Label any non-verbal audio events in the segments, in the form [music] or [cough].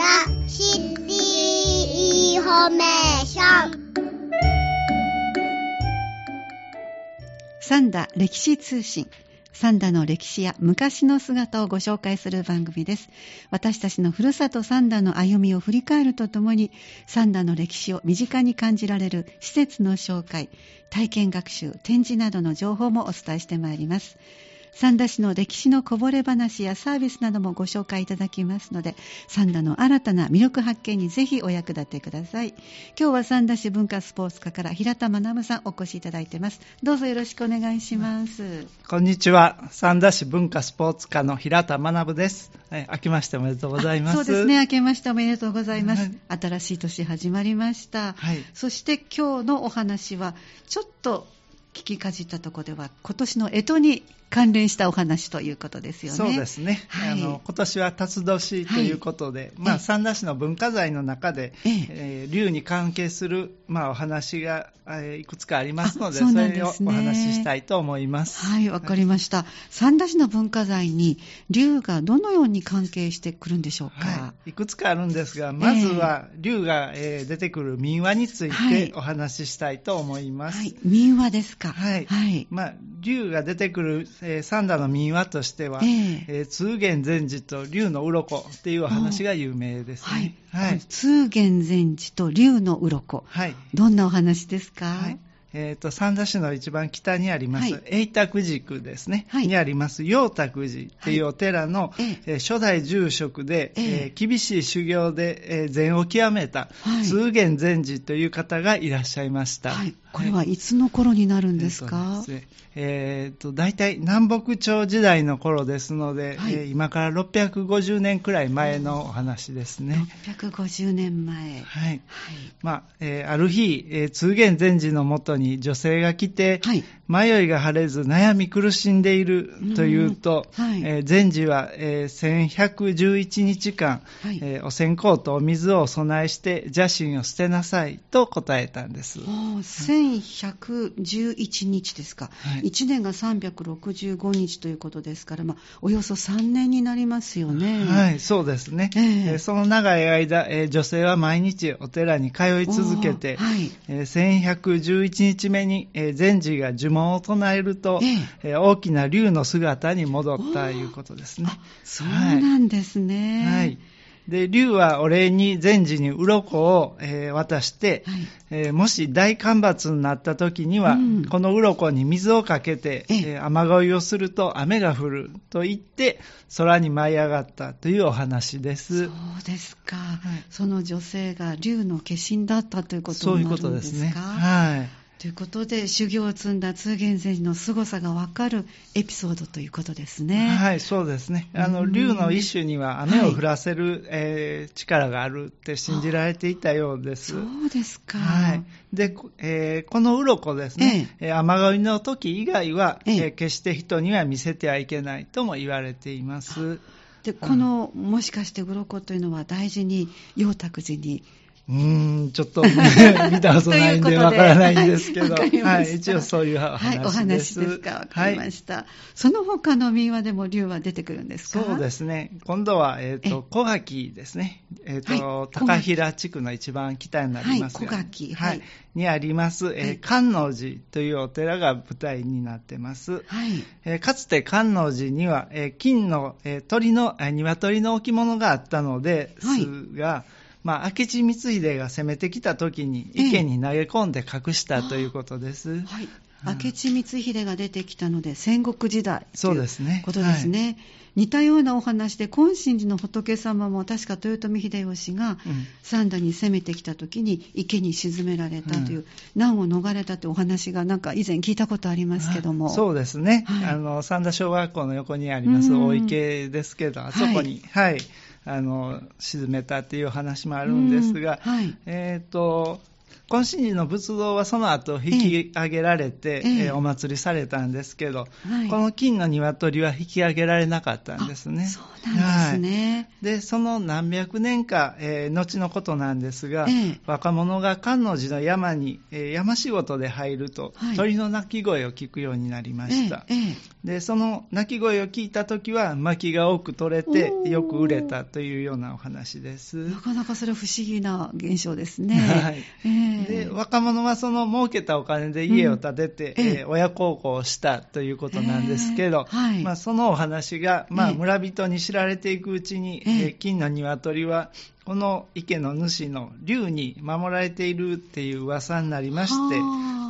三田シティインフォメーション三田歴史通信三田の歴史や昔の姿をご紹介する番組です。私たちのふるさと三田の歩みを振り返るとともに、三田の歴史を身近に感じられる施設の紹介、体験学習、展示などの情報もお伝えしてまいります。三田市の歴史のこぼれ話やサービスなどもご紹介いただきますので三田の新たな魅力発見にぜひお役立てください。今日は三田市文化スポーツ課から平田学さんお越しいただいてます。どうぞよろしくお願いします。こんにちは。三田市文化スポーツ課の平田学です、はい、明けましておめでとうございます。そうですね。明けましておめでとうございます、はい、新しい年始まりました、はい、そして今日のお話はちょっと聞きかじったところでは今年の干支に関連したお話ということですよね。そうですね。はい、あの今年は辰年ということで、はい、まあ三田市の文化財の中で、えええー、竜に関係するまあお話が、えー、いくつかありますので、そで、ね、それをお話ししたいと思います。はい、わかりました。三田市の文化財に竜がどのように関係してくるんでしょうか？はい、いくつかあるんですが、まずは竜が、えー、出てくる民話についてお話ししたいと思います。はい、民話ですか？はい。はい、まあ竜が出てくるえー、三田の民話としては、えー、えー、通玄禅師と竜の鱗っていう話が有名ですね。はい。はい、通玄禅師と竜の鱗。はい。どんなお話ですか、はいえーと、三田市の一番北にあります、はい、永卓寺ですね、はい、にあります陽卓寺っていうお寺の、はい、えー、初代住職で、えー、えー、厳しい修行で、えー、禅を極めた、通玄禅師という方がいらっしゃいました。これはいつの頃になるんですか、えー、えー、と大体南北朝時代の頃ですので、はい、えー、今から650年くらい前のお話ですね。650年前。はい。はい、まあ、えー、ある日、えー、通玄禅師のもとにに女性が来て、はい、迷いが晴れず悩み苦しんでいるというと、はい、えー、禅師は、えー、1111日間、はい、えー、お線香とお水をお供えして邪心を捨てなさいと答えたんです。1111日ですか。はい、1年が365日ということですから、まあ、およそ3年になりますよね。はい、そうですね。えー、その長い間、えー、女性は毎日お寺に通い続けて、はいえー、1111日目に、えー、禅師が呪文を唱えると、えー、大きな竜の姿に戻ったということですね。そうなんですね。はい、はいで、竜はお礼に禅師に鱗を、えー、渡して、はい、えー、もし大干ばつになった時には、うん、この鱗に水をかけて、えー、雨乞いをすると雨が降ると言って、空に舞い上がったというお話です。そうですか。はい、その女性が竜の化身だったということになるんですか？そういうことですね。はい。ということで、修行を積んだ通玄禅師の凄さがわかるエピソードということですね。はい、そうですね。あの、竜の一種には雨を降らせる、はい、えー、力があるって信じられていたようです。そうですか。はい。で、えー、この鱗ですね、ええ、雨乞いの時以外は、ええ決して人には見せてはいけないとも言われています。で、この、もしかして鱗というのは大事に、陽卓寺にうーん、ちょっと、見たことないんでわからないんですけど、[laughs] はい、はい、一応そういう話です。はい、お話ですか、わかりました。はい、その他の民話でも竜は出てくるんですか？そうですね。今度は、えっ、ー、と、小垣ですね。えっ、ー、と、はい、高平地区の一番北になりますが、はい、小垣。はい。にあります、えー、観音寺というお寺が舞台になってます。はい。えー、かつて観音寺には、えー、金の、えー、鳥の、えー、鶏の置物があったのですが、はいまあ、明智光秀が攻めてきた時に池に投げ込んで隠したということです。はい。明智光秀が出てきたので戦国時代ということですね。はい、似たようなお話で金神寺の仏様も確か豊臣秀吉が三田に攻めてきた時に池に沈められたという、うん、難を逃れたというお話がなんか以前聞いたことありますけども。そうですね。はい、あの三田小学校の横にあります大池ですけど、あそこに、はいあの沈めたっていう話もあるんですが、はい、えーと、金神寺の仏像はその後引き上げられて、えええお祭りされたんですけど、はい、この金の鶏は引き上げられなかったんですね。そうなんですね。はい、で、その何百年か、えー、後のことなんですが、若者が観音寺の山に、えー、山仕事で入ると、はい、鳥の鳴き声を聞くようになりました。で、その鳴き声を聞いた時は、薪が多く取れて、よく売れたというようなお話です。なかなかそれ不思議な現象ですね。はい。え。ーで若者はその儲けたお金で家を建てて、うん、えー、親孝行をしたということなんですけど、はい、まあ、そのお話が、まあ、村人に知られていくうちに、えー、金の鶏はこの池の主の竜に守られているっていう噂になりまして、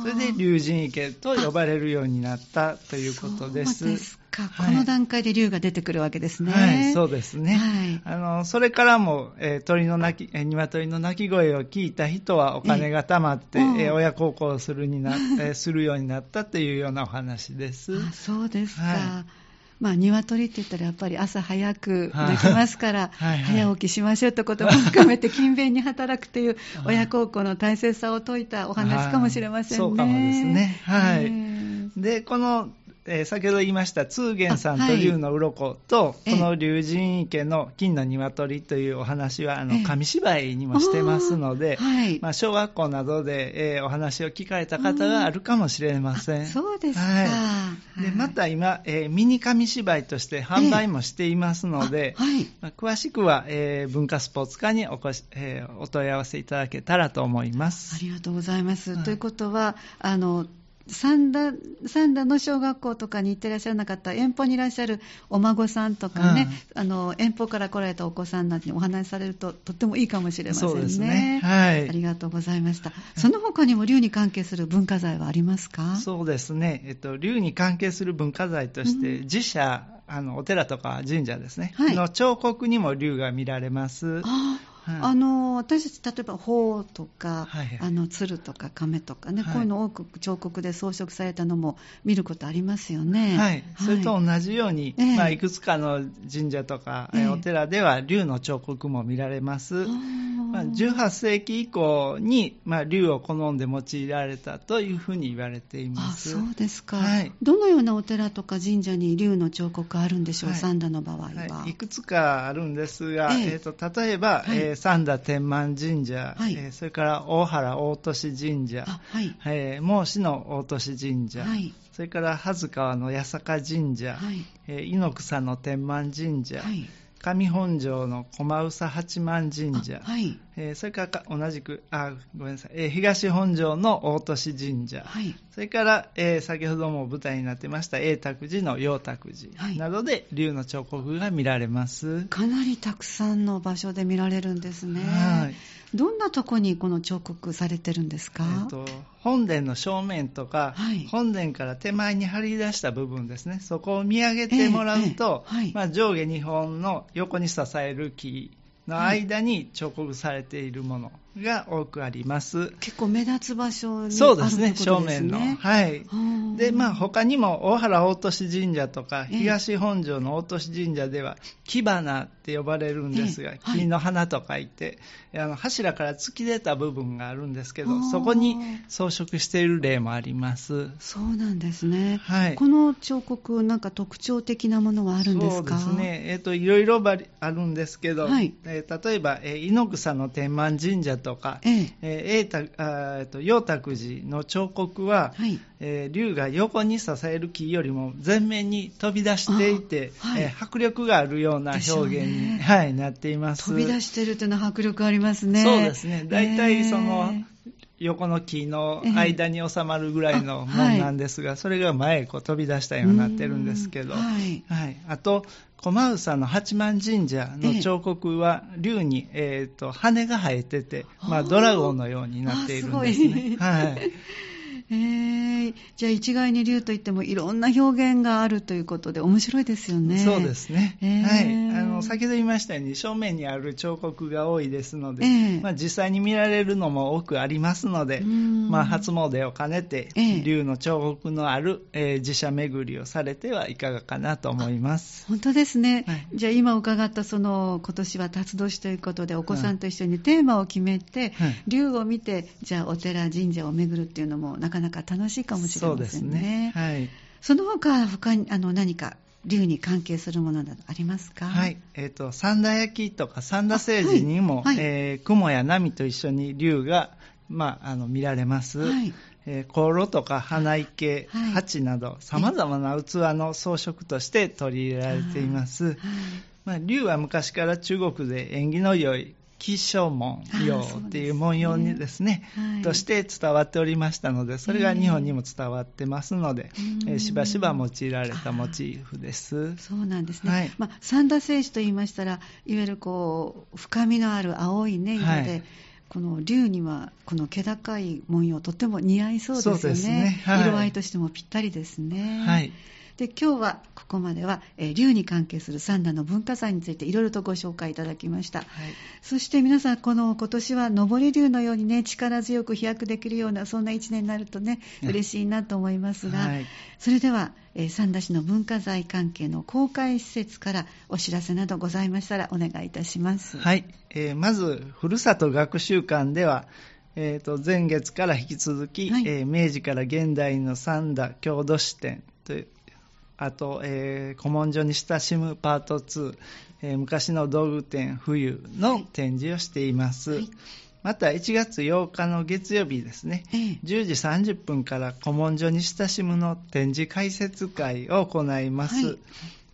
それで竜神池と呼ばれるようになったということです。か、はい、この段階で竜が出てくるわけですね。はい、そうですね。はい、あのそれからも、えー、鳥の鳴き、えー、鶏の鳴き声を聞いた人はお金が貯まって、えー、親孝行するにな、えー、するようになったというようなお話です。あそうですか。はいまあ、鶏って言ったらやっぱり朝早くできますから、早起きしましょうってことも含めて勤勉に働くという [laughs] 親孝行の大切さを説いたお話かもしれませんね。そうかもですね。はい。で、このえー、先ほど言いました通玄さんと龍の鱗と、はい、この龍神池の金の鶏というお話はあの紙芝居にもしてますので、はい、まあ、小学校などで、えー、お話を聞かれた方があるかもしれません。そうですか、はい、でまた今、えー、ミニ紙芝居として販売もしていますので、まあ、詳しくは、え文化スポーツ課におこし、えお問い合わせいただけたらと思います。ありがとうございます。ということはあの三田三田の小学校とかに行ってらっしゃらなかった遠方にいらっしゃるお孫さんとかね、うん、あの遠方から来られたお子さんなんてお話しされるととってもいいかもしれませんね。そうですね。はい、ありがとうございました。その他にも竜に関係する文化財はありますか？そうですね、えっと、竜に関係する文化財として、うん、自社あのお寺とか神社ですね、はい、の彫刻にも竜が見られます。あはい、あの私たち例えば鳳とか、はいはい、あの鶴とか亀とかね、はい、こういうの多く彫刻で装飾されたのも見ることありますよね。はい、それと同じように、えー、まあ、いくつかの神社とか、えー、お寺では竜の彫刻も見られます。まあ、18世紀以降に、まあ、竜を好んで用いられたというふうに言われています。あそうですか、はい、どのようなお寺とか神社に竜の彫刻あるんでしょう、はい、三田の場合は、はい、いくつかあるんですが、えー、えーと例えば、はい、えー、三田天満神社、はい。えー、それから大原大俊神社、はい。えー、孟子の大俊神社、はい、それから羽川の八坂神社、はい。えー、猪草の天満神社、はい上本城の駒宇八幡神社、はい、えー、それから同じく、あ、ごめんなさい、えー、東本庄の大俊神社、はい、それから、えー、先ほども舞台になってました永卓寺の陽卓寺などで竜の彫刻が見られます。かなりたくさんの場所で見られるんですね。はい。どんなとこにこの彫刻されてるんですか、えーと、本殿の正面とか、はい、本殿から手前に張り出した部分ですね。そこを見上げてもらうと、えーえーはい、まあ、上下2本の横に支える木の間に彫刻されているものが多くあります。結構目立つ場所にそうですね、正面の。はい。で、まあ他にも大原大俊神社とか、東本庄の大俊神社では、木花って呼ばれるんですが、木の花と書いて、あの柱から突き出た部分があるんですけど、そこに装飾している例もあります。そうなんですね。はい。この彫刻、なんか特徴的なものはあるんですか？そうですね。えっ、ー、と、いろいろあるんですけど、はい、えー、例えば、えー、猪草の天満神社とか、ええ。えー、えー、と陽卓寺の彫刻は、はい。えー、竜が横に支える木よりも前面に飛び出していて、はい、えー、迫力があるような表現に、ね、はい、なっています。飛び出してるというのは迫力ありますね。そうですね。大体その、横の木の間に収まるぐらいのものなんですが、それが前へこう飛び出したようになってるんですけど、はい、はい、あと駒宇の八幡神社の彫刻は竜に、えーと、羽が生えてて、まあ、ドラゴンのようになっているんですね。はいえー、じゃあ一概に竜といってもいろんな表現があるということで面白いですよね。そうですね。えー、はい。あの、先ほど言いましたように正面にある彫刻が多いですので、えー、まあ、実際に見られるのも多くありますので、まあ、初詣を兼ねて、竜の彫刻のある、えー、自社巡りをされてはいかがかなと思います。本当ですね。はい、じゃあ今伺ったその今年は辰年ということでお子さんと一緒にテーマを決めて、はい、竜を見てじゃあお寺神社を巡るっていうのもなかなか楽しいかもしれませんね。そ、ね、はい、その他他にあの何か竜に関係するものなどありますか？はい、えっ、ー、と三田焼とか三田聖寺にも、はい。はい、えー、雲や波と一緒に竜がまあ、あの見られます、はい。えー、香炉とか花池、はい、鉢などさまざまな器の装飾として取り入れられています、はい。まあ、竜は昔から中国で縁起の良い吉祥文様っていう文様にですね、はい、として伝わっておりましたので、それが日本にも伝わってますので、えー、しばしば用いられたモチーフです。そうなんですね。はい、まあ、三田聖子と言いましたら、いわゆるこう、深みのある青いね、色で、はいこの竜にはこの気高い文様とても似合いそうですよね。すねはい、色合いとしてもぴったりですね。はい。で今日はここまでは、えー、竜に関係する三田の文化財についていろいろとご紹介いただきました、はい、そして皆さんこの今年は上り竜のようにね力強く飛躍できるようなそんな一年になるとね嬉しいなと思いますが、はい、それでは、えー、三田市の文化財関係の公開施設からお知らせなどございましたらお願いいたします。はい、えー、まずふるさと学習館ではえーと、前月から引き続き、はい、えー、明治から現代の三田郷土史展というあと、えー、古文書に親しむパート2、えー、昔の道具店冬の展示をしています。はい。また1月8日の月曜日ですね、10時30分から古文書に親しむの展示解説会を行います。はい。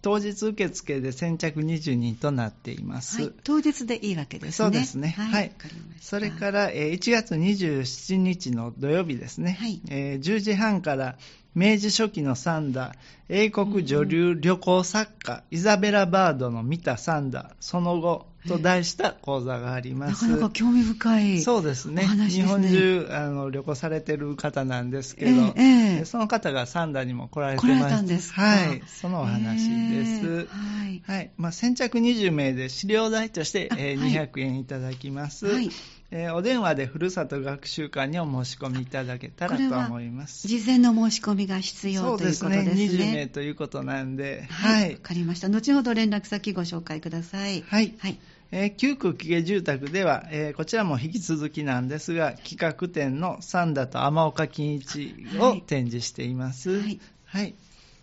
当日受付で先着20人となっています、はい、当日でいいわけですね。そうですね。はい、それから、えー、1月27日の土曜日ですね、はい。えー、10時半から明治初期のサンダー、英国女流旅行作家、イザベラ・バードの見たサンダー、その後と題した講座があります。なかなか興味深い、そうですね。日本中あの旅行されてる方なんですけど、えー、その方がサンダーにも来られてます。来られたんですはい。そのお話です。はい。はい。まあ、先着20名で資料代として、えー、200円いただきます。はいえー、お電話でふるさと学習館にお申し込みいただけたらと思います。事前の申し込みが必要ということですね。そうですね。20名ということなんで。はい。わ、はい、かりました。後ほど連絡先ご紹介ください。はい。はい。えー、旧区木家住宅では、えー、こちらも引き続きなんですが、企画展の三田と天岡金一を展示しています。はい。はい、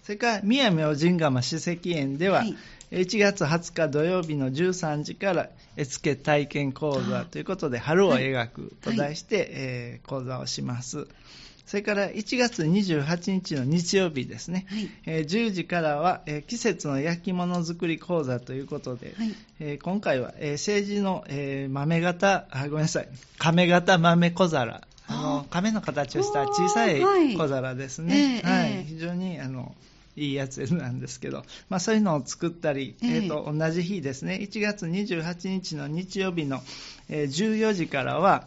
それから、宮明神釜史跡園では、はい。1月20日土曜日の13時から絵付け体験講座ということで春を描くと題して、はい、えー、講座をします。それから1月28日の日曜日ですね、はい、えー、10時からは、えー、季節の焼き物作り講座ということで、はい、えー、今回は、え政治の、え豆型あ、ごめんなさい、亀型豆小皿、あの亀の形をした小さい小皿ですね。はい、非常にあのいいやつなんですけど、まあ、そういうのを作ったり、えー、と同じ日ですね、1月28日の日曜日の、えー、14時からは、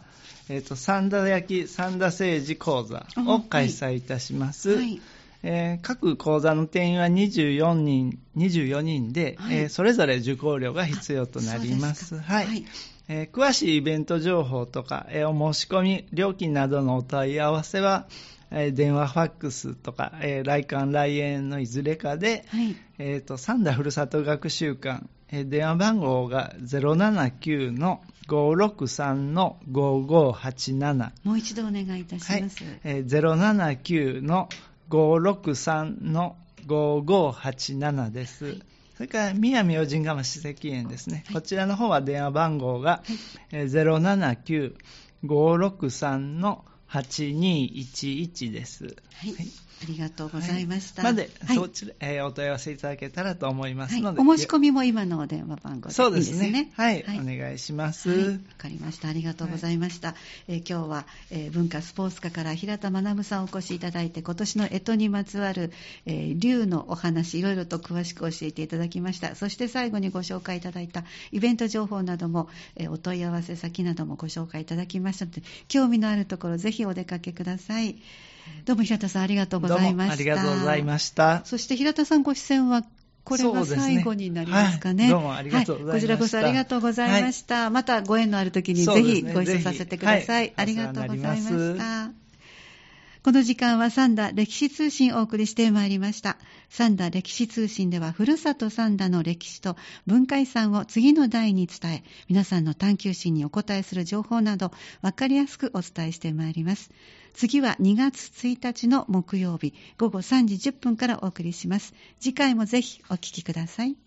えー、と三田焼三田政治講座を開催いたします。はい。はいえー、各講座の定員は24人 ,24 人で、はい、えー、それぞれ受講料が必要となります。はい、えー、詳しいイベント情報とか、えお申し込み、料金などのお問い合わせは、え電話ファックスとか、えー、来館来園のいずれかで、はい、えーと、三田ふるさと学習館、えー、電話番号が079の563の5587もう一度お願いいたします、はい。えー、079の563の5587です、はい。それから、宮明神釜史跡園ですね、はい、こちらの方は電話番号が、はい、079-563の8211です。はい、はいありがとうございました。はい、まで、はい、そちら、えー、お問い合わせいただけたらと思いますので。はい、お申し込みも今のお電話番号でいいですね。そうですね。はい、お願いします。わ、かりました。ありがとうございました。えー、今日は、えー、文化スポーツ課から平田学さんお越しいただいて、今年の干支にまつわる、え竜のお話、いろいろと詳しく教えていただきました。そして最後にご紹介いただいたイベント情報なども、えお問い合わせ先などもご紹介いただきましたので、興味のあるところ、ぜひひお出かけください。どうも平田さんありがとうございました。ありがとうございました。そして平田さんご出演はこれが最後になりますかね。ねはい、どうもありがとうございました、はい、こちらこそありがとうございました。はい、またご縁のある時にぜひご一緒させてください。ありがとうございました。この時間は三田歴史通信をお送りしてまいりました。三田歴史通信では、ふるさと三田の歴史と文化遺産を次の代に伝え、皆さんの探求心にお答えする情報など、わかりやすくお伝えしてまいります。次は2月1日の木曜日、午後3時10分からお送りします。次回もぜひお聞きください。